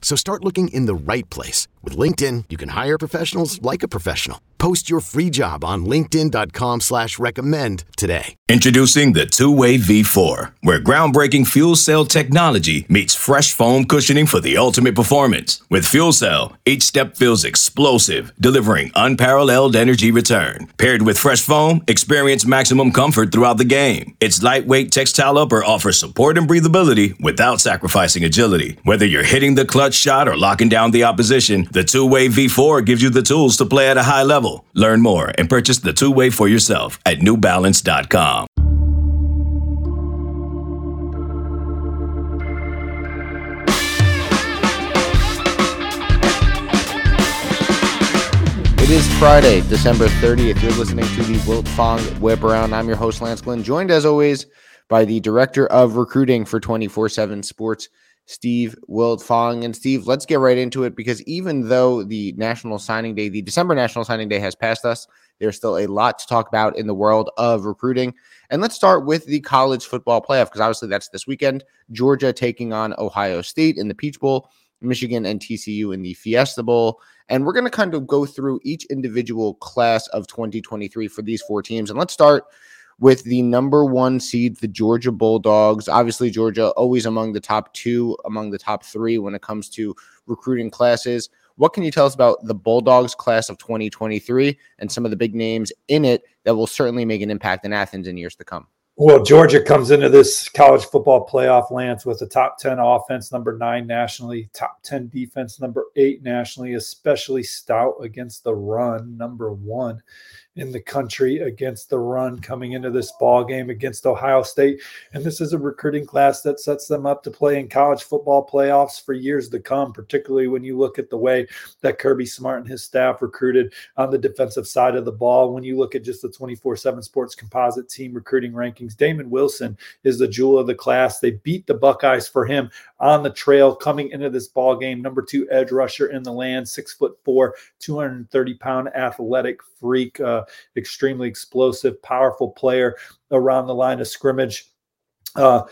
So start looking in the right place. With LinkedIn, you can hire professionals like a professional. Post your free job on linkedin.com slash recommend today. Introducing the two-way V4, where groundbreaking fuel cell technology meets fresh foam cushioning for the ultimate performance. With fuel cell, each step feels explosive, delivering unparalleled energy return. Paired with fresh foam, experience maximum comfort throughout the game. Its lightweight textile upper offers support and breathability without sacrificing agility. Whether you're hitting the clutch shot or locking down the opposition, the two-way V4 gives you the tools to play at a high level. Learn more and purchase the two-way for yourself at newbalance.com. It is Friday, December 30th. You're listening to the Wiltfong Whip Around. I'm your host, Lance Glenn, joined as always by the Director of Recruiting for 24 7 Sports, Steve Wiltfong. And Steve, let's get right into it because even though the National Signing Day, the December National Signing Day has passed us, there's still a lot to talk about in the world of recruiting. And let's start with the college football playoff because obviously that's this weekend. Georgia taking on Ohio State in the Peach Bowl, Michigan and TCU in the Fiesta Bowl. And we're going to kind of go through each individual class of 2023 for these four teams. And let's start with the number one seed, the Georgia Bulldogs. Obviously, Georgia always among the top two, among the top three when it comes to recruiting classes. What can you tell us about the Bulldogs class of 2023 and some of the big names in it that will certainly make an impact in Athens in years to come? Well, Georgia comes into this college football playoff, lands with a top 10 offense, number nine nationally, top 10 defense, number eight nationally, especially stout against the run, number one in the country against the run coming into this ball game against Ohio State. And this is a recruiting class that sets them up to play in college football playoffs for years to come, particularly when you look at the way that Kirby Smart and his staff recruited on the defensive side of the ball. When you look at just the 24 7 sports composite team recruiting rankings, Damon Wilson is the jewel of the class. They beat the Buckeyes for him on the trail coming into this ball game. Number two edge rusher in the land, six foot four, 230 pound athletic freak. Uh, extremely explosive, powerful player around the line of scrimmage. Uh,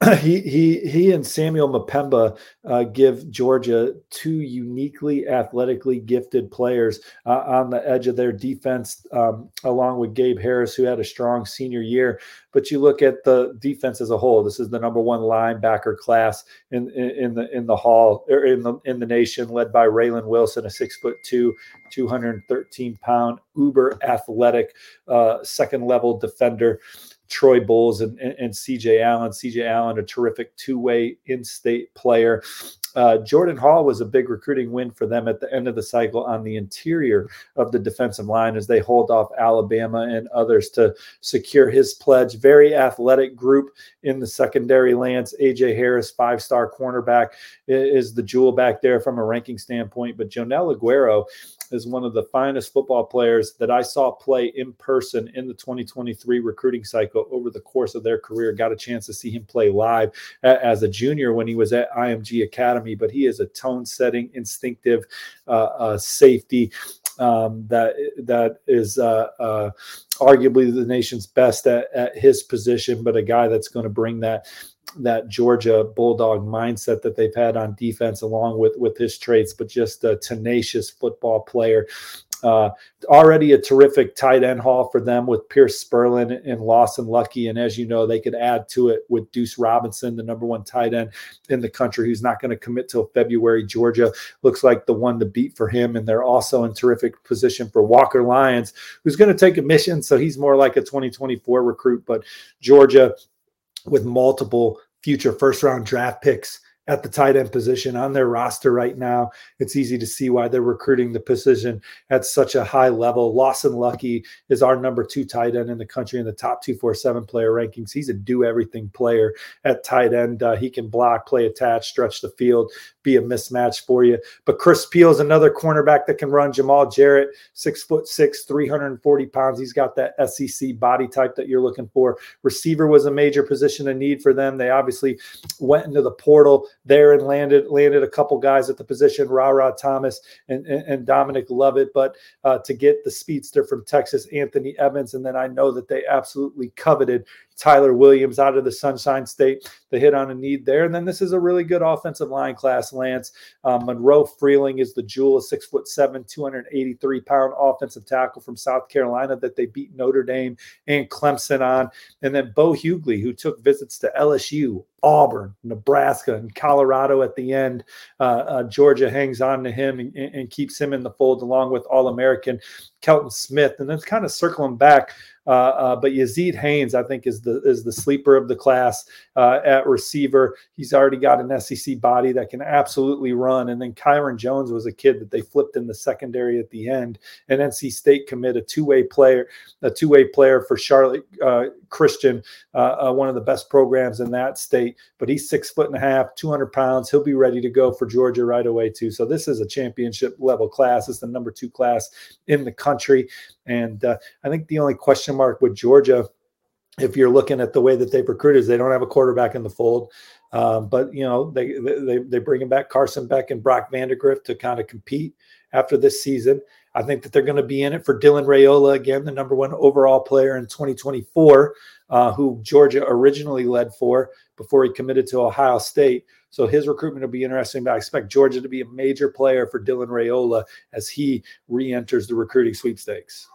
he he he and Samuel Mapemba uh, give Georgia two uniquely athletically gifted players uh, on the edge of their defense, um, along with Gabe Harris, who had a strong senior year. But you look at the defense as a whole. This is the number one linebacker class in in, in the in the hall or in the in the nation, led by Raylen Wilson, a six foot two, 213 pound, uber athletic, uh, second level defender. Troy Bowles and, and, and CJ Allen. CJ Allen, a terrific two way in state player. Uh, Jordan Hall was a big recruiting win for them at the end of the cycle on the interior of the defensive line as they hold off Alabama and others to secure his pledge. Very athletic group in the secondary Lance. AJ Harris, five star cornerback, is the jewel back there from a ranking standpoint. But Joenel Aguero is one of the finest football players that I saw play in person in the 2023 recruiting cycle over the course of their career. Got a chance to see him play live as a junior when he was at IMG Academy, but he is a tone setting, instinctive uh, uh, safety. Um, that that is uh, uh, arguably the nation's best at, at his position, but a guy that's going to bring that that Georgia Bulldog mindset that they've had on defense, along with with his traits, but just a tenacious football player. Uh, already a terrific tight end haul for them with Pearce Spurlin and Lawson Luckie. And as you know, they could add to it with Duce Robinson, the number one tight end in the country, who's not going to commit till February. Georgia looks like the one to beat for him. And they're also in terrific position for Walker Lyons, who's going to take a mission. So he's more like a 2024 recruit. But Georgia with multiple future first round draft picks at the tight end position on their roster right now. It's easy to see why they're recruiting the position at such a high level. Lawson Luckie is our number two tight end in the country in the top 247 player rankings. He's a do everything player at tight end. Uh, he can block, play attached, stretch the field, be a mismatch for you. But Chris Peal is another cornerback that can run. Jamal Jarrett, six foot six, 340 pounds. He's got that SEC body type that you're looking for. Receiver was a major position of need for them. They obviously went into the portal there and landed landed a couple guys at the position, Ra Thomas and, and, and Dominic Lovett. But uh, to get the speedster from Texas, Anthony Evans, and then I know that they absolutely coveted Tyler Williams out of the Sunshine State. They hit on a need there. And then this is a really good offensive line class, Lance. Um, Monroe Freeling is the jewel, a six foot seven, 283 pound offensive tackle from South Carolina that they beat Notre Dame and Clemson on. And then Bo Hughley, who took visits to LSU, Auburn, Nebraska, and Colorado at the end. Uh, uh, Georgia hangs on to him and, and, keeps him in the fold along with All American Kelton Smith. And then kind of circling back uh, uh, but Yazeed Haynes, I think, is the is the sleeper of the class uh, at receiver. He's already got an SEC body that can absolutely run. And then Kyron Jones was a kid that they flipped in the secondary at the end. And NC State commit a two way player, a two way player for Charlotte uh, Christian, uh, one of the best programs in that state. But he's six foot and a half, 200 pounds. He'll be ready to go for Georgia right away too. So this is a championship level class. It's the number two class in the country. And uh, I think the only question mark with Georgia, if you're looking at the way that they've recruited, is they don't have a quarterback in the fold. Um, but you know they they they bringing back Carson Beck and Brock Vandagriff to kind of compete after this season. I think that they're going to be in it for Dylan Raiola again, the number one overall player in 2024, uh, who Georgia originally led for before he committed to Ohio State. So his recruitment will be interesting. But I expect Georgia to be a major player for Dylan Raiola as he re-enters the recruiting sweepstakes.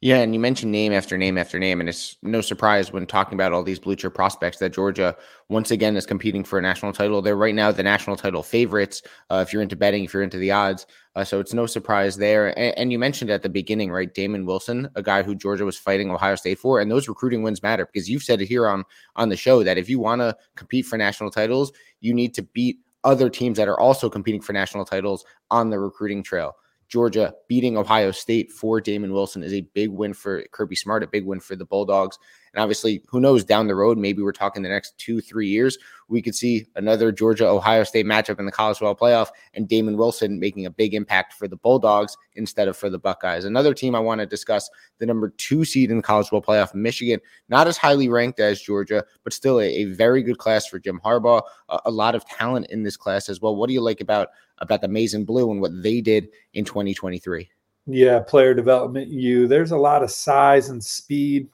Yeah, and you mentioned name after name after name, and it's no surprise when talking about all these blue chip prospects that Georgia once again is competing for a national title. They're right now the national title favorites. Uh, if you're into betting, if you're into the odds, uh, so it's no surprise there. And, and, you mentioned at the beginning, right, Damon Wilson, a guy who Georgia was fighting Ohio State for, and those recruiting wins matter because you've said it here on on the show that if you want to compete for national titles, you need to beat other teams that are also competing for national titles on the recruiting trail. Georgia beating Ohio State for Damon Wilson is a big win for Kirby Smart, a big win for the Bulldogs. And obviously, who knows down the road, maybe we're talking the next two, three years, we could see another Georgia Ohio State matchup in the college football playoff and Damon Wilson making a big impact for the Bulldogs instead of for the Buckeyes. Another team I want to discuss, the number two seed in the college football playoff, Michigan, not as highly ranked as Georgia, but still a, a very good class for Jim Harbaugh. A, a lot of talent in this class as well. What do you like about about the and Blue and what they did in 2023? Yeah, player development. You there's a lot of size and speed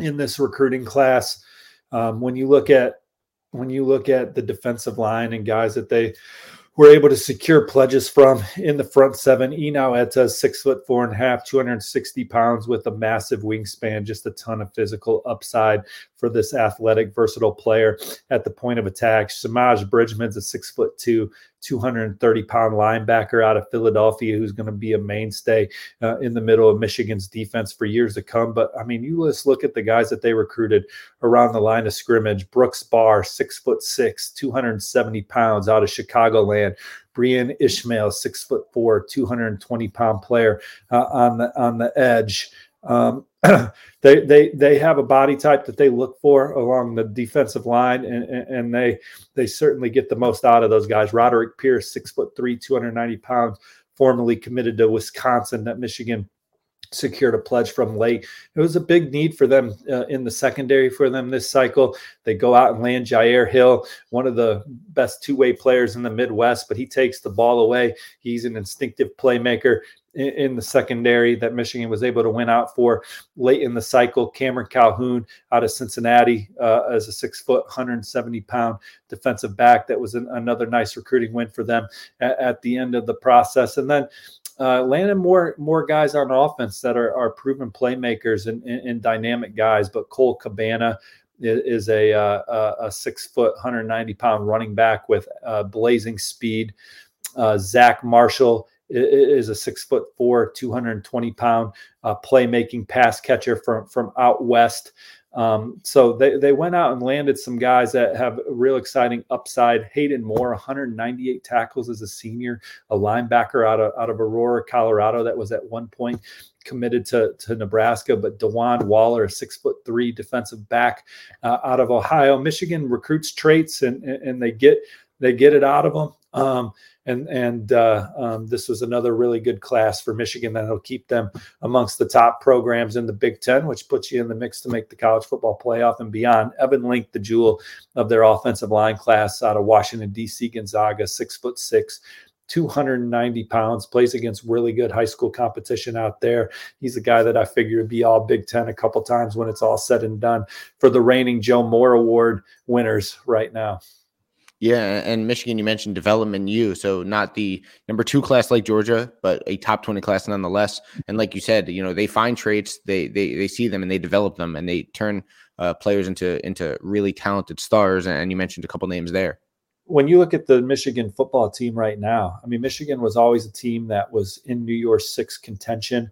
in this recruiting class. Um, when you look at when you look at the defensive line and guys that they were able to secure pledges from in the front seven. Enow Etta, six foot four and a half, 260 pounds with a massive wingspan, just a ton of physical upside for this athletic, versatile player at the point of attack. Samaj Bridgman's a six foot two, 230 pound linebacker out of Philadelphia who's going to be a mainstay uh, in the middle of Michigan's defense for years to come. But I mean, you just look at the guys that they recruited around the line of scrimmage. Brooks Bahr, six foot six, 270 pounds out of Chicagoland. Brian Ishmael, six foot four, 220 pound player uh, on the on the edge. Um, they they they have a body type that they look for along the defensive line, and, and they they certainly get the most out of those guys. Roderick Pierce, six foot three, two hundred ninety pounds, formerly committed to Wisconsin, that Michigan secured a pledge from late. It was a big need for them uh, in the secondary for them this cycle. They go out and land Jair Hill, one of the best two way players in the Midwest, but he takes the ball away. He's an instinctive playmaker in, the secondary that Michigan was able to win out for late in the cycle. Cameron Calhoun out of Cincinnati uh, as a six foot, 170 pound defensive back. That was an, another nice recruiting win for them at, at the end of the process. And then uh, landing more more guys on offense that are, are proven playmakers and, and, and dynamic guys. But Cole Cabana is, is a, uh, a six foot, 190 pound running back with uh, blazing speed. Uh, Zach Marshall is a six foot four, 220 pound uh, playmaking pass catcher from from out west. Um, so they, they went out and landed some guys that have real exciting upside. Hayden Moore, 198 tackles as a senior, a linebacker out of, out of Aurora, Colorado, that was at one point committed to, to Nebraska, but Dewan Waller, a six foot three defensive back uh, out of Ohio. Michigan recruits traits and, and they get they get it out of them. Um, and and uh, um, this was another really good class for Michigan that'll keep them amongst the top programs in the Big Ten, which puts you in the mix to make the college football playoff and beyond. Evan Link, the jewel of their offensive line class out of Washington D.C. Gonzaga, six foot six. 290 pounds, plays against really good high school competition out there. He's a guy that I figure would be all Big Ten a couple times when it's all said and done for the reigning Joe Moore Award winners right now. Yeah, and Michigan, you mentioned development U, so not the number two class like Georgia, but a top twenty class nonetheless. And like you said, you know they find traits, they they they see them, and they develop them, and they turn uh, players into into really talented stars. And you mentioned a couple names there. When you look at the Michigan football team right now, I mean, Michigan was always a team that was in New Year's Six contention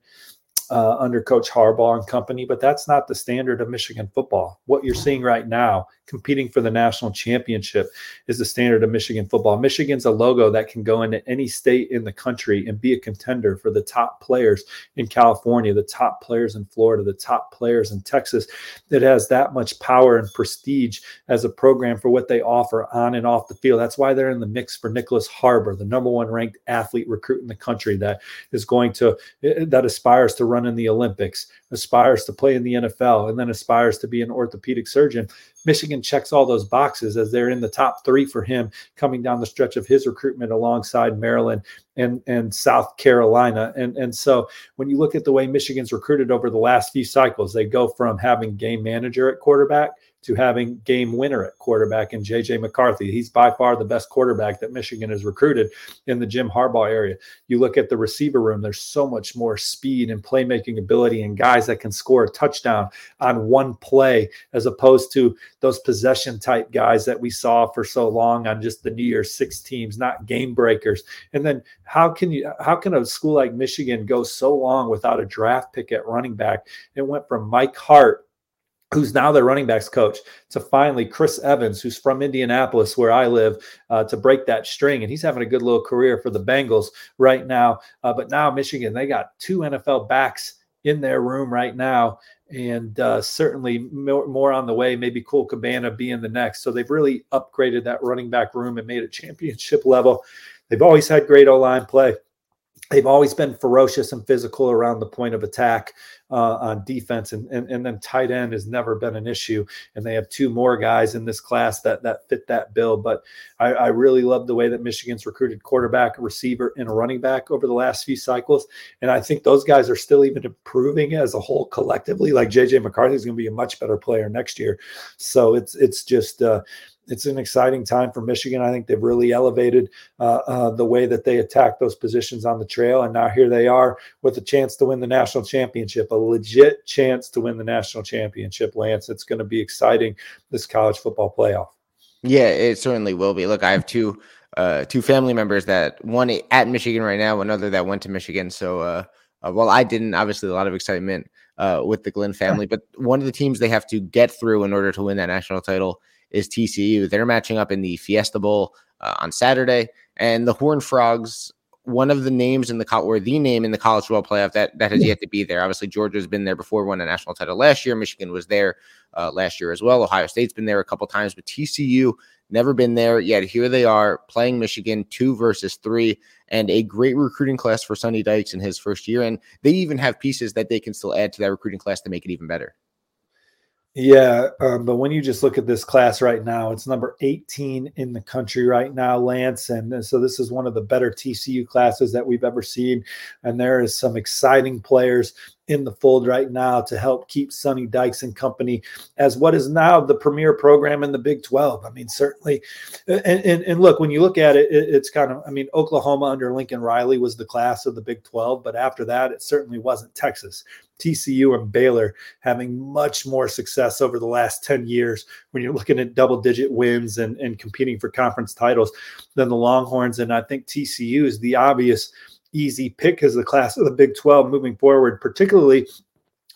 uh, under Coach Harbaugh and company, but that's not the standard of Michigan football. What you're seeing right now, competing for the national championship, is the standard of Michigan football. Michigan's a logo that can go into any state in the country and be a contender for the top players in California, the top players in Florida, the top players in Texas. That has that much power and prestige as a program for what they offer on and off the field. That's why they're in the mix for Nyckoles Harbor, the number one ranked athlete recruit in the country that is going to that aspires to run in the Olympics, aspires to play in the NFL, and then aspires to be an orthopedic surgeon. Michigan checks all those boxes as they're in the top three for him coming down the stretch of his recruitment alongside Maryland and, and South Carolina. And, and so when you look at the way Michigan's recruited over the last few cycles, they go from having game manager at quarterback to having game winner at quarterback in JJ McCarthy. He's by far the best quarterback that Michigan has recruited in the Jim Harbaugh area. You look at the receiver room, there's so much more speed and playmaking ability and guys that can score a touchdown on one play as opposed to those possession type guys that we saw for so long on just the New Year's Six teams, not game breakers. And then how can you how can a school like Michigan go so long without a draft pick at running back? It went from Mike Hart who's now their running backs coach, to finally Chris Evans, who's from Indianapolis, where I live, uh, to break that string. And he's having a good little career for the Bengals right now. Uh, but now Michigan, they got two NFL backs in their room right now. And uh, certainly more, more, on the way, maybe Cole Cabana being the next. So they've really upgraded that running back room and made it championship level. They've always had great O line play they've always been ferocious and physical around the point of attack uh, on defense, and, and and then tight end has never been an issue. And they have two more guys in this class that that fit that bill. But I, I really love the way that Michigan's recruited quarterback, receiver, and running back over the last few cycles. And I think those guys are still even improving as a whole collectively. Like JJ McCarthy is going to be a much better player next year. So it's it's just. Uh, it's an exciting time for Michigan. I think they've really elevated uh, uh, the way that they attack those positions on the trail. And now here they are with a chance to win the national championship, a legit chance to win the national championship, Lance. It's going to be exciting this college football playoff. Yeah, it certainly will be. Look, I have two uh, two family members that one at Michigan right now, another that went to Michigan. So, uh, uh, well, I didn't. Obviously, a lot of excitement uh, with the Glenn family, but one of the teams they have to get through in order to win that national title is TCU. They're matching up in the Fiesta Bowl uh, on Saturday, and the Horned Frogs. One of the names in the or the name in the college football playoff that that has yet to be there. Obviously, Georgia's been there before, won a national title last year. Michigan was there uh, last year as well. Ohio State's been there a couple times, but TCU never been there yet. Here they are playing Michigan two versus three, and a great recruiting class for Sonny Dykes in his first year. And they even have pieces that they can still add to that recruiting class to make it even better. Yeah, um, but when you just look at this class right now, it's number 18 in the country right now, Lance. And so this is one of the better TCU classes that we've ever seen. And there is some exciting players in the fold right now to help keep Sonny Dykes and company as what is now the premier program in the Big 12. I mean, certainly. And, and, and look, when you look at it, it, it's kind of, I mean, Oklahoma under Lincoln Riley was the class of the Big 12, but after that, it certainly wasn't Texas. TCU and Baylor having much more success over the last 10 years when you're looking at double digit wins and, and competing for conference titles than the Longhorns. And I think TCU is the obvious easy pick as the class of the Big 12 moving forward, particularly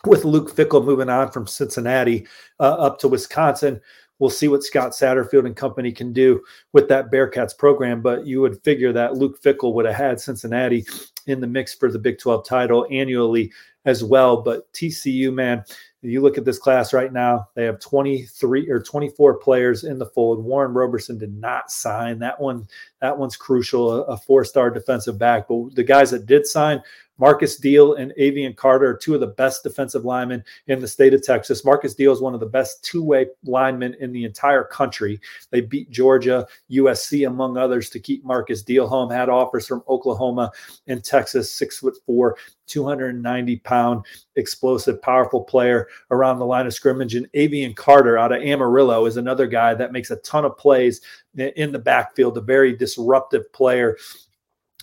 with Luke Fickell moving on from Cincinnati uh, up to Wisconsin. We'll see what Scott Satterfield and company can do with that Bearcats program. But you would figure that Luke Fickell would have had Cincinnati in the mix for the Big 12 title annually as well. But TCU, man, you look at this class right now, they have 23 or 24 players in the fold. Warren Roberson did not sign. That one, that one's crucial, a four-star defensive back. But the guys that did sign Markis Deal and Avion Carter are two of the best defensive linemen in the state of Texas. Markis Deal is one of the best two way linemen in the entire country. They beat Georgia, USC, among others, to keep Markis Deal home. Had offers from Oklahoma and Texas, six foot four, 290 pound, explosive, powerful player around the line of scrimmage. And Avion Carter out of Amarillo is another guy that makes a ton of plays in the backfield, a very disruptive player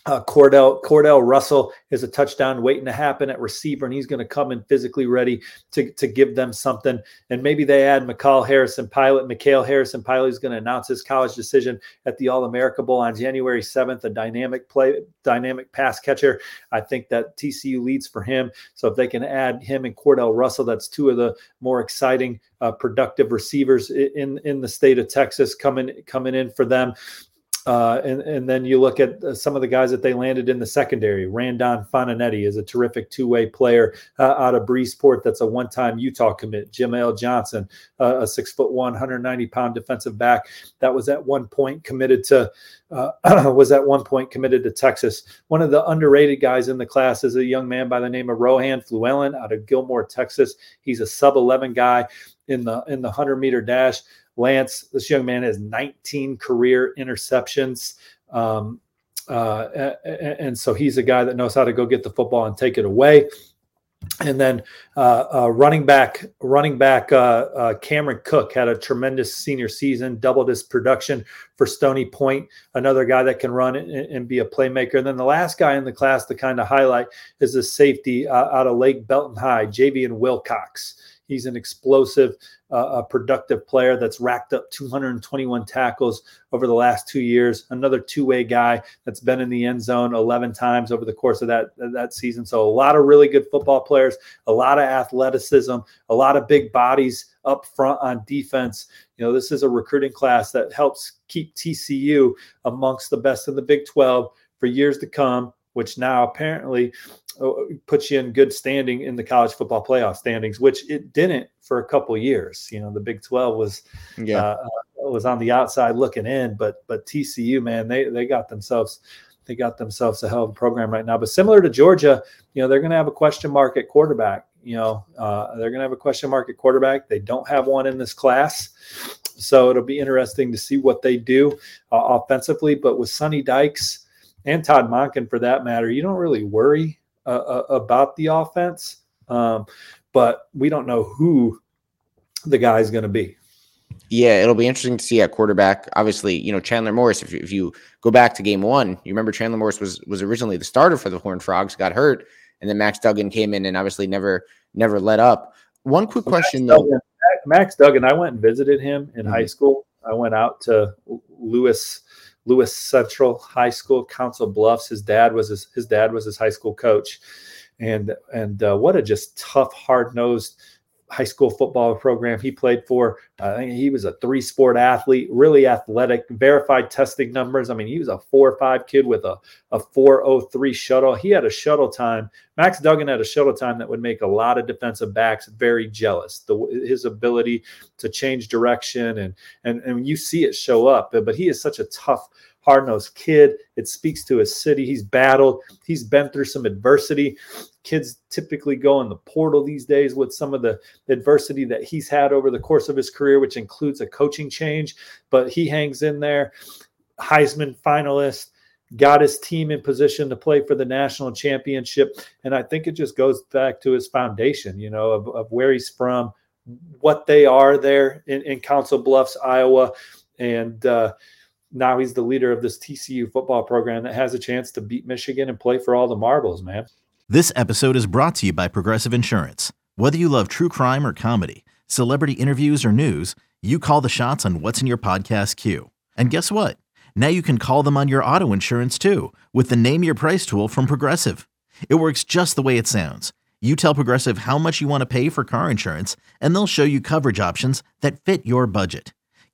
uh, Cordale Cordale Russell is a touchdown waiting to happen at receiver, and he's going to come in physically ready to, to give them something. And maybe they add McCall Harrison Pilot. Mikhail Harrison Pilot is going to announce his college decision at the All America Bowl on January 7th. A dynamic play, dynamic pass catcher. I think that TCU leads for him. So if they can add him and Cordale Russell, that's two of the more exciting, uh, productive receivers in in the state of Texas coming coming in for them. Uh, and, and then you look at uh, some of the guys that they landed in the secondary. Randon Fananetti is a terrific two way player uh, out of Breesport. That's a one time Utah commit. Jamel Johnson, uh, a six foot one, 190 pound defensive back that was at one point committed to. Uh, was at one point committed to Texas. One of the underrated guys in the class is a young man by the name of Rohan Fluellen out of Gilmer, Texas. He's a sub 11 guy in the in the 100 meter dash. Lance, this young man has 19 career interceptions. Um, uh, and so he's a guy that knows how to go get the football and take it away. And then uh, uh, running back, running back uh, uh, Cameron Cook had a tremendous senior season, doubled his production for Stony Point. Another guy that can run and, and be a playmaker. And then the last guy in the class to kind of highlight is the safety uh, out of Lake Belton High, Javian Wilcox. He's an explosive, uh, productive player that's racked up 221 tackles over the last two years. Another two-way guy that's been in the end zone 11 times over the course of that that season. So a lot of really good football players, a lot of athleticism, a lot of big bodies up front on defense. You know, this is a recruiting class that helps keep TCU amongst the best in the Big 12 for years to come which now apparently uh, puts you in good standing in the college football playoff standings, which it didn't for a couple years. You know, the Big Twelve was yeah uh, uh was on the outside looking in, but but TCU man, they they got themselves they got themselves a hell of a program right now. But similar to Georgia, you know, they're going to have a question mark at quarterback. You know, uh, they're going to have a question mark at quarterback. They don't have one in this class. So it'll be interesting to see what they do uh, offensively. But with Sonny Dykes, and Todd Monken for that matter, you don't really worry uh, uh, about the offense, um, but we don't know who the guy is going to be. Yeah, it'll be interesting to see at quarterback. Obviously, you know Chandler Morris. If you, if you go back to game one, you remember Chandler Morris was was originally the starter for the Horned Frogs, got hurt, and then Max Duggan came in and obviously never never let up. One quick question Max though. Duggan, Max Duggan, I went and visited him in mm-hmm. high school. I went out to Lewis Lewis Central High School, Council Bluffs. His dad was his, his dad was his high school coach, and and uh, what a just tough, hard nosed high school football program he played for. I think he was a three sport athlete, really athletic, verified testing numbers. I mean, he was a four or five kid with a, a 403 shuttle. He had a shuttle time. Max Duggan had a shuttle time that would make a lot of defensive backs very jealous. The, his ability to change direction and, and, and you see it show up, but, but he is such a tough, hard nosed kid. It speaks to his city. He's battled, he's been through some adversity. Kids typically go in the portal these days with some of the adversity that he's had over the course of his career, which includes a coaching change, but he hangs in there. Heisman finalist, got his team in position to play for the national championship. And I think it just goes back to his foundation, you know, of, of where he's from, what they are there in, in Council Bluffs, Iowa. And, uh, now he's the leader of this TCU football program that has a chance to beat Michigan and play for all the marbles, man. This episode is brought to you by Progressive Insurance. Whether you love true crime or comedy, celebrity interviews or news, you call the shots on what's in your podcast queue. And guess what? Now you can call them on your auto insurance too with the Name Your Price tool from Progressive. It works just the way it sounds You tell Progressive how much you want to pay for car insurance, and they'll show you coverage options that fit your budget.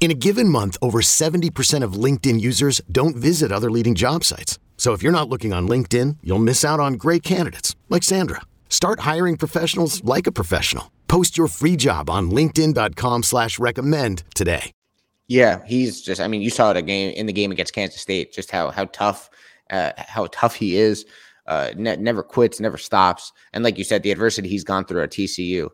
In a given month, over 70% of LinkedIn users don't visit other leading job sites. So if you're not looking on LinkedIn, you'll miss out on great candidates like Sandra. Start hiring professionals like a professional. Post your free job on LinkedIn.com slash recommend today. Yeah, he's just I mean, you saw it a game in the game against Kansas State, just how how tough uh, how tough he is. Uh, ne- never quits, never stops. And like you said, the adversity he's gone through at TCU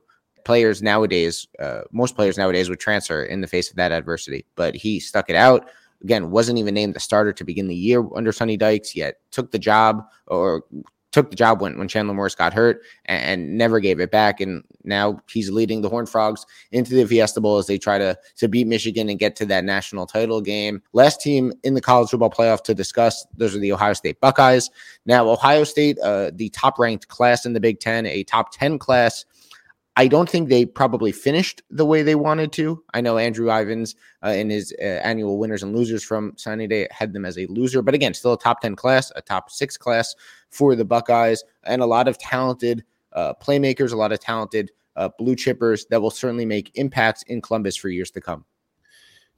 players nowadays, uh, most players nowadays would transfer in the face of that adversity, but he stuck it out. Again, wasn't even named the starter to begin the year under Sonny Dykes, yet took the job or took the job when, when Chandler Morris got hurt and, and, never gave it back. And now he's leading the Horned Frogs into the Fiesta Bowl as they try to, to beat Michigan and get to that national title game. Last team in the college football playoff to discuss, those are the Ohio State Buckeyes. Now, Ohio State, uh, the top ranked class in the Big Ten, a top 10 class I don't think they probably finished the way they wanted to. I know Andrew Ivins uh, in his uh, annual winners and losers from Sunny Day had them as a loser, but again, still a top 10 class, a top six class for the Buckeyes, and a lot of talented uh, playmakers, a lot of talented uh, blue chippers that will certainly make impacts in Columbus for years to come.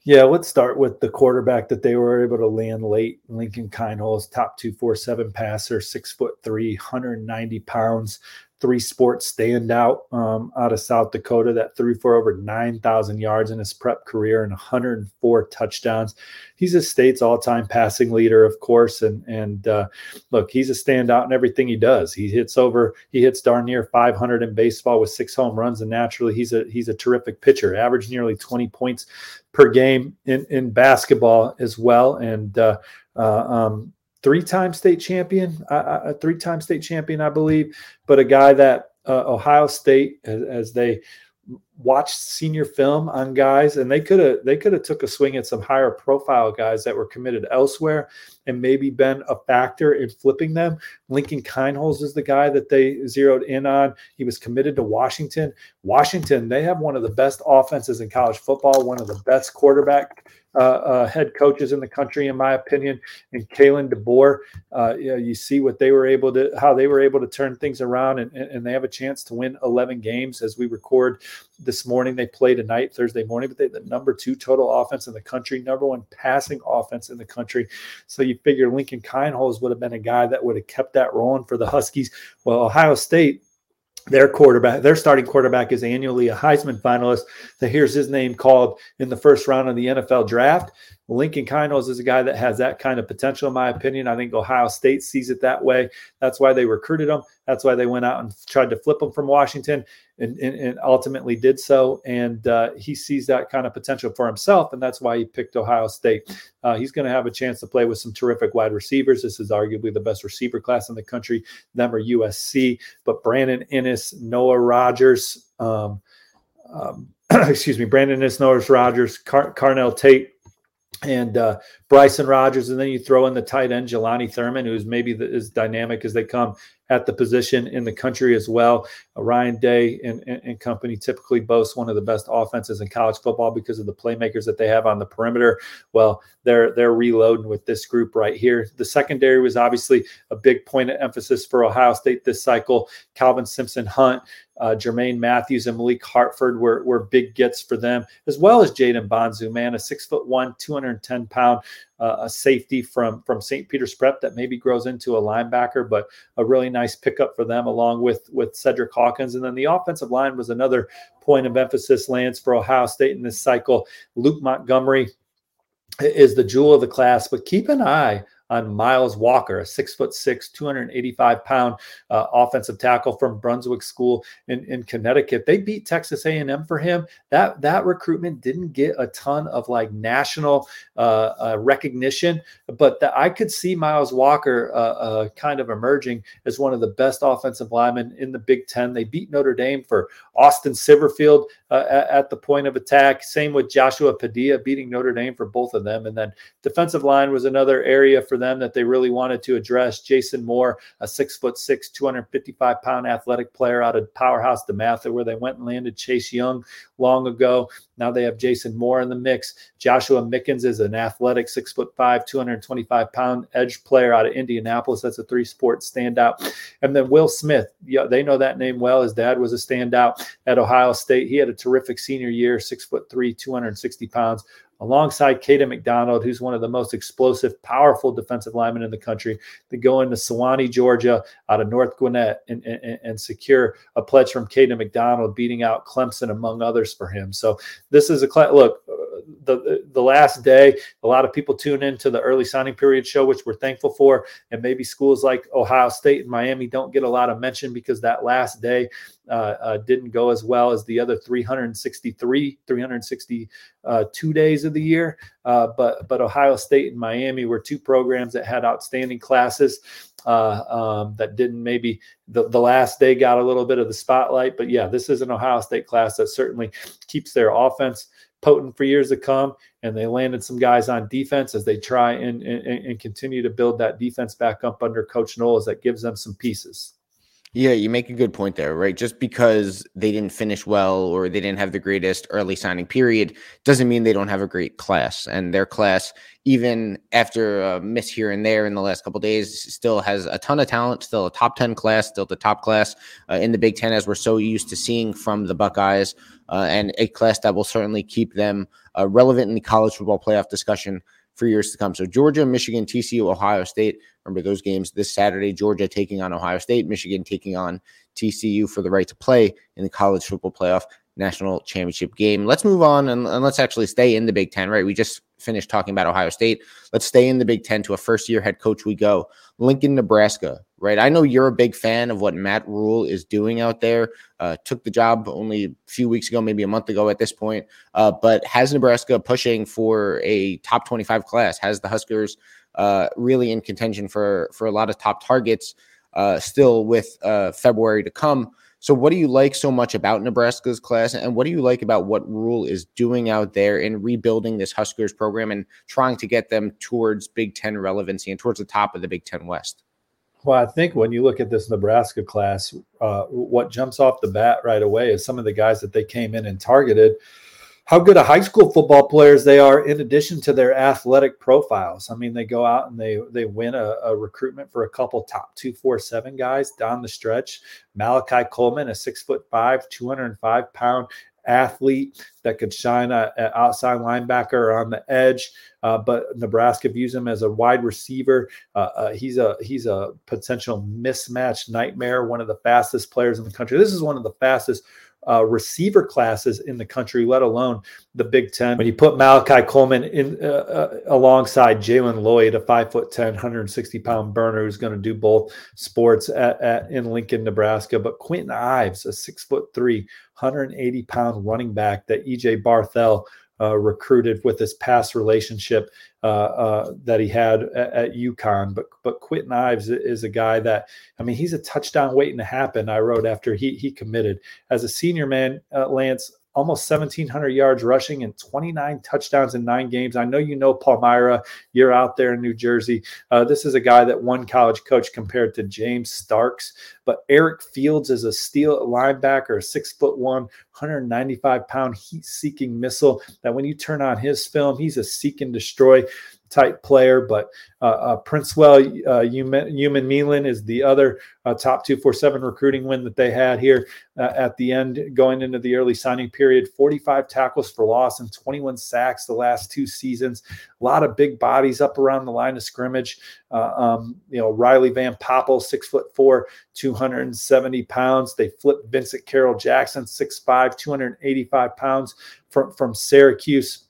Yeah, let's start with the quarterback that they were able to land late. Lincoln Kienholz, top 247 passer, six foot three, 190 pounds, three sports standout um, out of South Dakota that threw for over 9,000 yards in his prep career and 104 touchdowns. He's a state's all-time passing leader, of course, and and uh, look, he's a standout in everything he does. He hits over, he hits darn near 500 in baseball with six home runs, and naturally, he's a he's a terrific pitcher. Average nearly 20 points per game in in basketball as well, and uh, uh, um, three-time state champion, a three-time state champion, I believe, but a guy that uh, Ohio State, as, as, they watched senior film on guys, and they could have they could have took a swing at some higher profile guys that were committed elsewhere, and maybe been a factor in flipping them. Lincoln Kienholz is the guy that they zeroed in on. He was committed to Washington. Washington, they have one of the best offenses in college football, one of the best quarterback uh, uh, head coaches in the country, in my opinion. And Kalen DeBoer, uh, you, know, you, see what they were able to, how they were able to turn things around, and, and they have a chance to win 11 games as we record this morning. They play tonight, Thursday morning, but they the number two total offense in the country, number one passing offense in the country. So you figure Lincoln Kienholz would have been a guy that would have kept that rolling for the Huskies. Well, Ohio State their quarterback, their starting quarterback is annually a Heisman finalist. So here's his name called in the first round of the NFL draft. Lincoln Kienholz is a guy that has that kind of potential, in my opinion. I think Ohio State sees it that way. That's why they recruited him. That's why they went out and tried to flip him from Washington and, and, and ultimately did so. And uh, he sees that kind of potential for himself. And that's why he picked Ohio State. Uh, he's going to have a chance to play with some terrific wide receivers. This is arguably the best receiver class in the country. Them are USC, but Brandon Inniss, Noah Rogers, um, um, excuse me, Brandon Inniss, Noah Rogers, Car- Carnell Tate, and uh, Bryson Rogers, and then you throw in the tight end Jelani Thurman, who's maybe the, as dynamic as they come at the position in the country as well. Uh, Ryan Day and, and, and, company typically boast one of the best offenses in college football because of the playmakers that they have on the perimeter. Well, they're they're reloading with this group right here. The secondary was obviously a big point of emphasis for Ohio State this cycle. Calvin Simpson Hunt, uh, Jermaine Matthews, and Malik Hartford were, were big gets for them, as well as Jaden Bonsu, man, a six foot one, 210 pound uh, a safety from from St. Peter's Prep that maybe grows into a linebacker, but a really nice pickup for them along with with Cedric Hawkins. And then the offensive line was another point of emphasis, Lance, for Ohio State in this cycle. Luke Montgomery is the jewel of the class, but keep an eye on Miles Walker, a six foot six, 285 pound uh, offensive tackle from Brunswick School in, in Connecticut. They beat Texas A&M for him. That that recruitment didn't get a ton of like national uh, uh, recognition, but the, I could see Miles Walker uh, uh, kind of emerging as one of the best offensive linemen in the Big Ten. They beat Notre Dame for Austin Siereveld uh, at, at, the point of attack. Same with Joshua Padilla beating Notre Dame for both of them. And then defensive line was another area for them that they really wanted to address. Jason Moore, a six foot six, 255 pound athletic player out of Powerhouse DeMatha, where they went and landed Chase Young long ago. Now they have Jason Moore in the mix. Joshua Mickens is an athletic six foot five, 225 pound edge player out of Indianapolis. That's a three sport standout. And then Will Smith, yeah, they know that name well. His dad was a standout at Ohio State. He had a terrific senior year, six foot three, 260 pounds alongside Caden McDonald, who's one of the most explosive, powerful defensive linemen in the country, to go into Suwanee, Georgia, out of North Gwinnett, and, and, and secure a pledge from Caden McDonald, beating out Clemson among others for him. So this is a look. The, the last day, a lot of people tune into the early signing period show, which we're thankful for. And maybe schools like Ohio State and Miami don't get a lot of mention because that last day uh, uh, didn't go as well as the other 363, 362 uh, days of the year. Uh, but but Ohio State and Miami were two programs that had outstanding classes. Uh, um, that didn't maybe the, the last day got a little bit of the spotlight. But yeah, this is an Ohio State class that certainly keeps their offense potent for years to come. And they landed some guys on defense as they try and, and, and continue to build that defense back up under Coach Knowles that gives them some pieces. Yeah, you make a good point there, right? Just because they didn't finish well or they didn't have the greatest early signing period doesn't mean they don't have a great class. And their class, even after a miss here and there in the last couple days, still has a ton of talent, still a top 10 class, still the top class uh, in the Big Ten, as we're so used to seeing from the Buckeyes, uh, and a class that will certainly keep them uh, relevant in the college football playoff discussion for years to come. So Georgia, Michigan, TCU, Ohio State. Remember those games this Saturday. Georgia taking on Ohio State, Michigan taking on TCU for the right to play in the college football playoff national championship game. Let's move on and, and let's actually stay in the Big Ten, right? We just finished talking about Ohio State. Let's stay in the Big Ten to a first year head coach we go. Lincoln, Nebraska, right? I know you're a big fan of what Matt Rhule is doing out there. Uh, took the job only a few weeks ago, maybe a month ago at this point. Uh, but has Nebraska pushing for a top 25 class? Has the Huskers uh, really in contention for for a lot of top targets uh, still with uh, February to come? So, what do you like so much about Nebraska's class, and what do you like about what Rhule is doing out there in rebuilding this Huskers program and trying to get them towards Big Ten relevancy and towards the top of the Big Ten West? Well, I think when you look at this Nebraska class, uh, what jumps off the bat right away is some of the guys that they came in and targeted how good a high school football players they are in addition to their athletic profiles. I mean, they go out and they they win a, a recruitment for a couple top two, four, seven guys down the stretch. Malachi Coleman, a six foot five, 205 pound athlete that could shine a, a outside linebacker on the edge. Uh, but Nebraska views him as a wide receiver. Uh, uh, he's a he's a potential mismatch nightmare. One of the fastest players in the country. This is one of the fastest uh, receiver classes in the country, let alone the Big Ten. When you put Malachi Coleman in uh, uh, alongside Jalen Lloyd, a five foot 10, 160 pound burner who's going to do both sports at, at, in Lincoln, Nebraska. But Kwinten Ives, a six foot three, 180 pound running back that EJ Barthel uh, recruited with this past relationship uh, uh, that he had at, at UConn. But but Kwinten Ives is a guy that I mean he's a touchdown waiting to happen. I wrote after he he committed as a senior man. Uh, Lance almost 1,700 yards rushing and 29 touchdowns in nine games. I know you know Palmyra. You're out there in New Jersey. Uh, this is a guy that one college coach compared to James Starks. But Eric Fields is a steel linebacker, six foot one, 195 pound heat seeking missile that when you turn on his film, he's a seek and destroy type player. But uh, uh, Princewell uh, Umanmielen is the other uh, top 247 recruiting win that they had here uh, at the end, going into the early signing period. 45 tackles for loss and 21 sacks the last two seasons. A lot of big bodies up around the line of scrimmage. Uh, um, you know, Riley Van Poppel, six foot four, 270 pounds. They flipped Vincent Carroll Jackson, 6'5, 285 pounds from, from Syracuse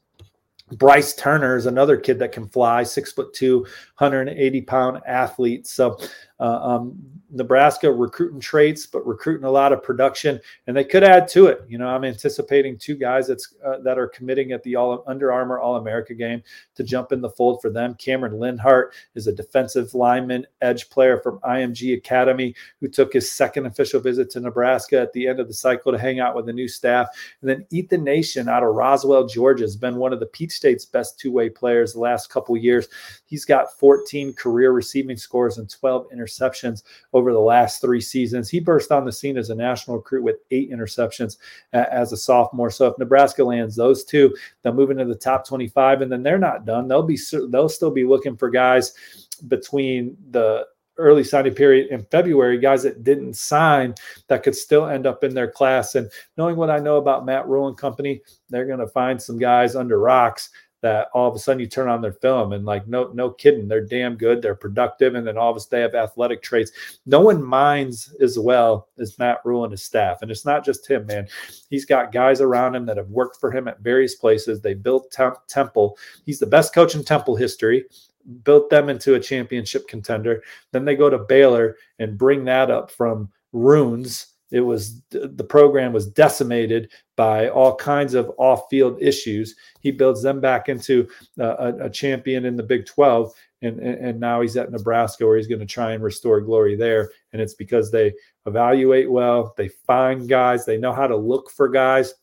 Bryce Turner is another kid that can fly, six foot two, 180 pound athlete. So uh, um, Nebraska recruiting traits, but recruiting a lot of production, and they could add to it. You know, I'm anticipating two guys that's uh, that are committing at the All Under Armour All America game to jump in the fold for them. Cameron Lenhardt is a defensive lineman, edge player from IMG Academy who took his second official visit to Nebraska at the end of the cycle to hang out with the new staff. And then Ethan Nation out of Roswell, Georgia, has been one of the Peach State's best two way players the last couple years. He's got 14 career receiving scores and 12 interceptions over the last three seasons. He burst on the scene as a national recruit with eight interceptions as a sophomore. So if Nebraska lands those two, they'll move into the top 25, and then they're not done. They'll be they'll still be looking for guys between the early signing period in February, guys that didn't sign that could still end up in their class. And knowing what I know about Matt Rhule and company, they're going to find some guys under rocks that all of a sudden you turn on their film and like no no kidding they're damn good they're productive and then all of a sudden they have athletic traits. No one minds as well as matt rhule and his staff and it's not just him man. He's got guys around him that have worked for him at various places. They built temple. He's the best coach in temple history built them into a championship contender. Then they go to baylor and bring that up from runes it was the program was decimated by all kinds of off-field issues. He builds them back into uh, a, a champion in the Big 12, and, and now he's at Nebraska where he's going to try and restore glory there. And it's because they evaluate well, they find guys, they know how to look for guys,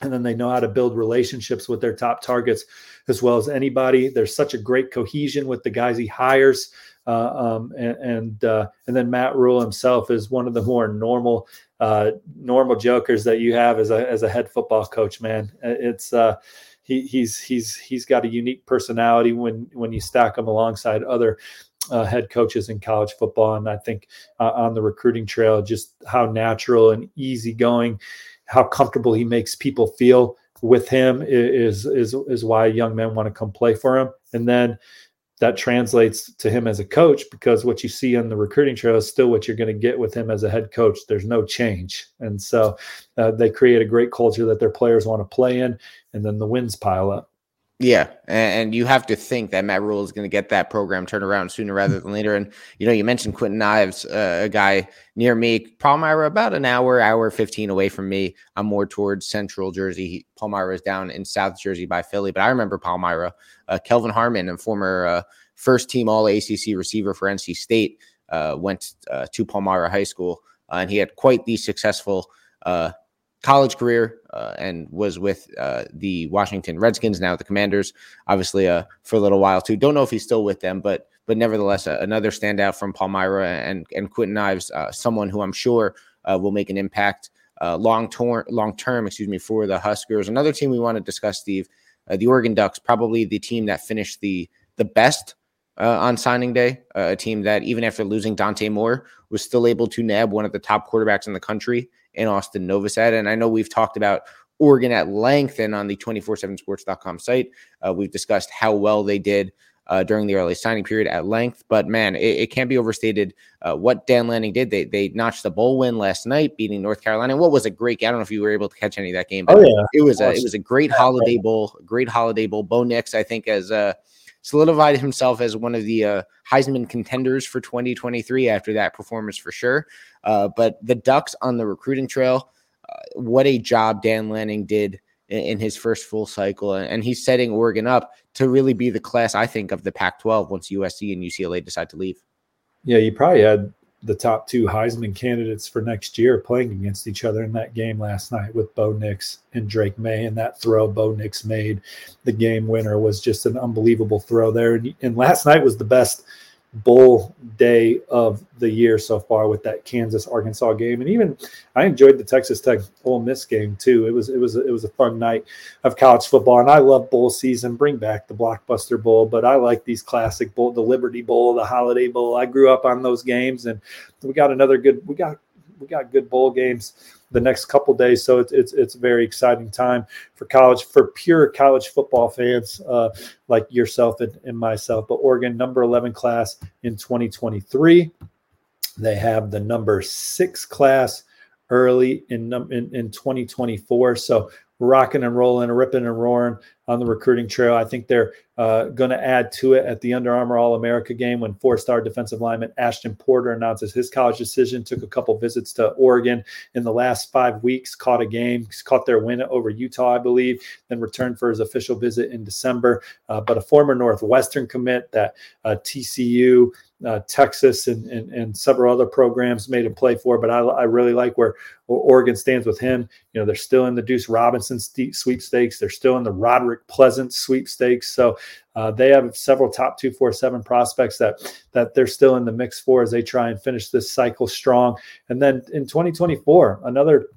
and then they know how to build relationships with their top targets as well as anybody. There's such a great cohesion with the guys he hires. Uh, um, and and, uh, and then Matt Rhule himself is one of the more normal uh, normal jokers that you have as a as a head football coach. Man, it's he, he's he's he's got a unique personality when when you stack him alongside other uh, head coaches in college football. And I think uh, on the recruiting trail, just how natural and easygoing, how comfortable he makes people feel with him is is is why young men want to come play for him. And then that translates to him as a coach because what you see on the recruiting trail is still what you're going to get with him as a head coach. There's no change. And so uh, they create a great culture that their players want to play in, and then the wins pile up. Yeah, and you have to think that Matt Rhule is going to get that program turned around sooner rather than later. And you know, you mentioned Kwinten Ives, uh, a guy near me, Palmyra, about an hour, hour fifteen away from me. I'm more towards Central Jersey. Palmyra is down in South Jersey by Philly, but I remember Palmyra. Uh, Kelvin Harmon, a former uh, first team All ACC receiver for NC State, uh, went uh, to Palmyra High School, uh, and he had quite the successful college career uh, and was with uh, the Washington Redskins, now the Commanders, obviously uh, for a little while too. Don't know if he's still with them, but but nevertheless, another standout from Palmyra and and Kwinten Ives, uh, someone who I'm sure uh, will make an impact uh, long term, long term, excuse me, for the Huskers. Another team we want to discuss, Steve, the Oregon Ducks, probably the team that finished the the best uh, on signing day, uh, a team that even after losing Dante Moore was still able to nab one of the top quarterbacks in the country in Austin Novosad. And I know we've talked about Oregon at length and on the 247sports.com site. Uh, we've discussed how well they did uh, during the early signing period at length. But man, it, it can't be overstated uh, what Dan Lanning did. They they notched the bowl win last night, beating North Carolina. What was a great? game. I don't know if you were able to catch any of that game. But oh yeah, it was a it was a great holiday bowl. Great holiday bowl. Bo Nix, I think, as uh, solidified himself as one of the uh, Heisman contenders for 2023 after that performance for sure. Uh, but the Ducks on the recruiting trail, uh, what a job Dan Lanning did in, in, his first full cycle. And he's setting Oregon up to really be the class, I think, of the Pac 12 once USC and UCLA decide to leave. Yeah, you probably had the top two Heisman candidates for next year playing against each other in that game last night with Bo Nix and Drake Maye. And that throw Bo Nix made, the game winner, was just an unbelievable throw there. And, and last night was the best bowl day of the year so far with that Kansas Arkansas game, and even I enjoyed the Texas Tech Ole Miss game too. It was it was it was a fun night of college football, and I love bowl season. Bring back the Blockbuster Bowl, but I like these classic bowl, the Liberty Bowl, the Holiday Bowl. I grew up on those games, and we got another good we got we got good bowl games the next couple days. So it's, it's it's a very exciting time for college for pure college football fans uh, like yourself and, and myself. But Oregon number eleven class in 2023. They have the number six class early in in, in 2024. So rocking and rolling, ripping and roaring on the recruiting trail. I think they're uh, going to add to it at the Under Armour All America game when four star defensive lineman Ashton Porter announces his college decision. Took a couple visits to Oregon in the last five weeks, caught a game, caught their win over Utah, I believe, then returned for his official visit in December. Uh, but a former Northwestern commit that uh, TCU uh, Texas and, and, and several other programs made him play for. But I, I really like where, where, Oregon stands with him. You know, they're still in the Duce Robinson sweepstakes. They're still in the Roderick Pleasant sweepstakes. So uh, they have several top two, four, seven prospects that that they're still in the mix for as they try and finish this cycle strong. And then in 2024, another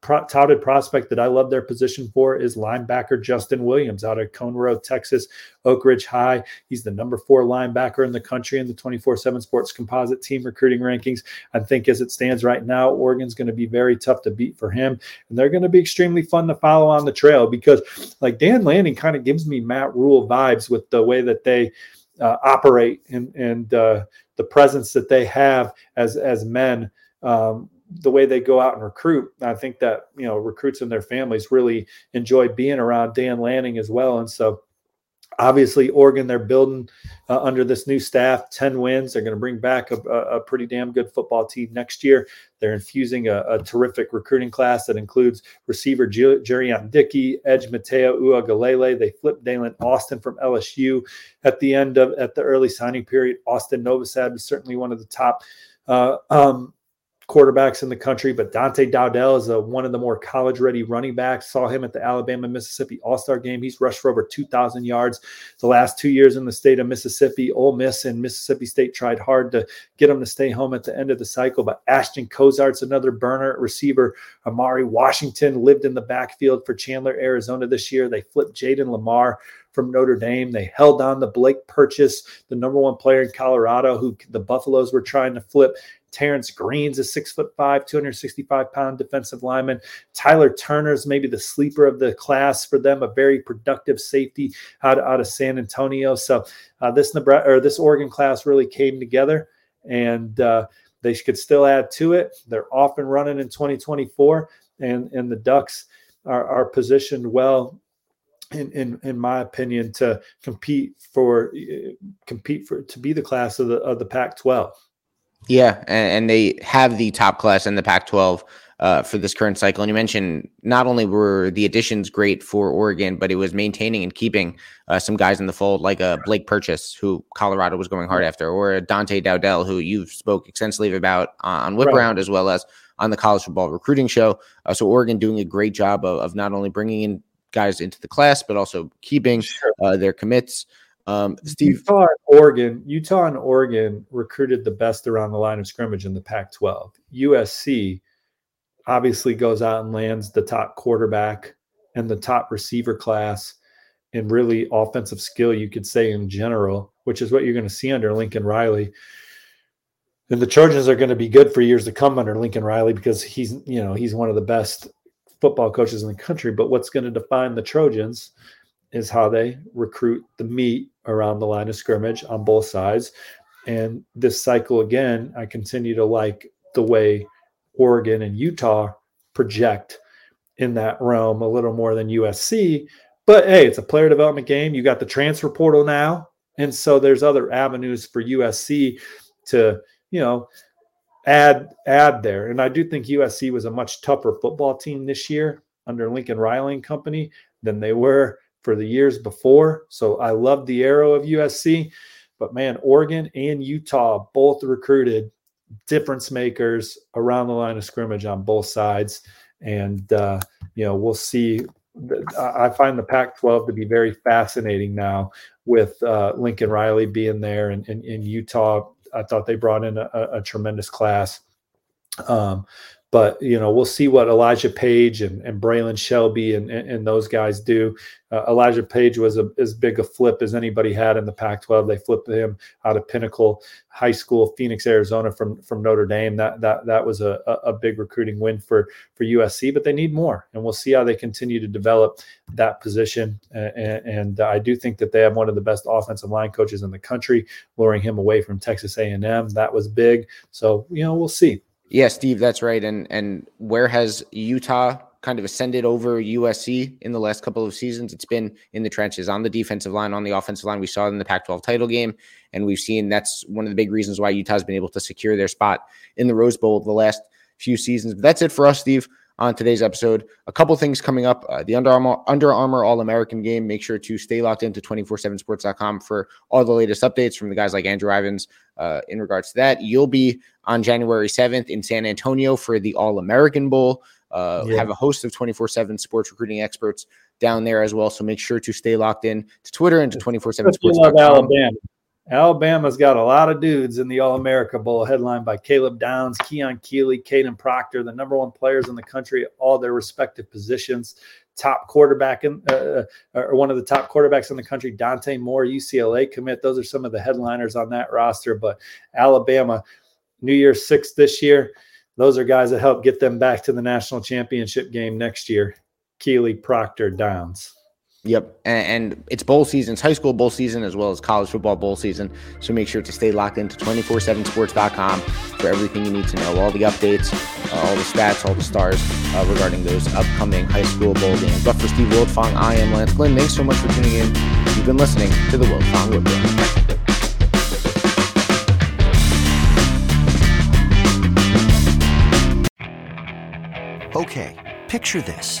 pro- touted prospect that I love their position for is linebacker Justin Williams out of Conroe, Texas, Oak Ridge High. He's the number four linebacker in the country in the 24 7 sports composite team recruiting rankings. I think as it stands right now, Oregon's going to be very tough to beat for him. And they're going to be extremely fun to follow on the trail because, like, Dan Lanning kind of gives me Matt Rhule vibes with the way that they uh, operate and, and uh, the presence that they have as, as men. Um, the way they go out and recruit. I think that you know recruits and their families really enjoy being around Dan Lanning as well, and so obviously Oregon they're building uh, under this new staff 10 wins they're going to bring back a, a, pretty damn good football team next year they're infusing a, a terrific recruiting class that includes receiver Jurrion Dickey, edge Matayo Uiagalelei. They flipped Daylen Austin from LSU at the end of at the early signing period. Austin Novosad was certainly one of the top uh, um, quarterbacks in the country, but Dante Dowdell is a, one of the more college ready running backs. Saw him at the Alabama Mississippi All Star game. He's rushed for over 2,000 yards the last two years in the state of Mississippi. Ole Miss and Mississippi State tried hard to get him to stay home at the end of the cycle, but Ashton Cozart's another burner receiver. Amari Washington lived in the backfield for Chandler, Arizona this year. They flipped Jayden Limar from Notre Dame. They held on the Blake Purchase, the number one player in Colorado, who the Buffaloes were trying to flip. Terrence Green's a six foot five, 265 pound defensive lineman. Tyler Turner's maybe the sleeper of the class for them, a very productive safety out, out of San Antonio. So uh, this Nebraska or this Oregon class really came together and uh, they could still add to it. They're off and running in 2024 and, and the Ducks are, are positioned well in, in in my opinion, to compete for uh, compete for to be the class of the of the Pac-12. Yeah, and, and, they have the top class in the Pac-12 uh, for this current cycle. And you mentioned not only were the additions great for Oregon, but it was maintaining and keeping uh, some guys in the fold, like a uh, Blake Purchase, who Colorado was going hard after, or a Dante Dowdell, who you spoke extensively about on Whip right. Round as well as on the college football recruiting show. Uh, so Oregon doing a great job of, of, not only bringing in guys into the class, but also keeping sure. Uh, their commits. Um, Steve Utah and Oregon, Utah and Oregon recruited the best around the line of scrimmage in the Pac-12. USC obviously goes out and lands the top quarterback and the top receiver class and really offensive skill, you could say in general, which is what you're going to see under Lincoln Riley. And the Trojans are going to be good for years to come under Lincoln Riley because he's, you know, he's one of the best football coaches in the country. But what's going to define the Trojans is how they recruit the meat around the line of scrimmage on both sides. And this cycle again, I continue to like the way Oregon and Utah project in that realm a little more than USC. But hey, it's a player development game. You got the transfer portal now. And so there's other avenues for USC to, you know, add add there. And I do think USC was a much tougher football team this year under Lincoln Riley and company than they were for the years before. So I love the arrow of USC, but man, Oregon and Utah both recruited difference makers around the line of scrimmage on both sides. And, uh, you know, we'll see. I find the Pac 12 to be very fascinating now with uh, Lincoln Riley being there and in Utah. I thought they brought in a, a tremendous class. Um, but you know we'll see what Elijah Paige and, and Braylan Shelby and, and, and those guys do. Uh, Elijah Paige was a, as big a flip as anybody had in the Pac-12. They flipped him out of Pinnacle High School, Phoenix, Arizona, from from Notre Dame. That that that was a, a big recruiting win for for USC. But they need more, and we'll see how they continue to develop that position. And, and I do think that they have one of the best offensive line coaches in the country, luring him away from Texas A&M. That was big. So you know we'll see. Yeah, Steve, that's right. And and where has Utah kind of ascended over USC in the last couple of seasons. It's been in the trenches on the defensive line, on the offensive line. We saw it in the Pac 12 title game, and we've seen that's one of the big reasons why Utah's been able to secure their spot in the Rose Bowl the last few seasons. But that's it for us, Steve on today's episode. A couple things coming up. Uh, the Under Armour, Under Armour All American game. Make sure to stay locked into 247sports.com for all the latest updates from the guys like Andrew Ivins uh, in regards to that. You'll be on January 7th in San Antonio for the All American Bowl. Uh, yeah. Have a host of 24 7 sports recruiting experts down there as well. So make sure to stay locked in to Twitter and to 24 7 sports. love Alabama. Alabama's got a lot of dudes in the All America Bowl, headlined by Caleb Downs, Keon Keeley, Kadyn Proctor, the number one players in the country, all their respective positions. Top quarterback in, uh, uh, or one of the top quarterbacks in the country, Dante Moore, UCLA commit. Those are some of the headliners on that roster. But Alabama, New Year's Six this year, those are guys that help get them back to the national championship game next year. Keeley, Proctor, Downs. Yep. And, and, it's bowl season, it's high school bowl season as well as college football bowl season. So make sure to stay locked into 247sports.com for everything you need to know all the updates, uh, all the stats, all the stars uh, regarding those upcoming high school bowl games. But for Steve Wiltfong, I am Lance Glenn. Thanks so much for tuning in. You've been listening to the Wiltfong Whip Okay, picture this.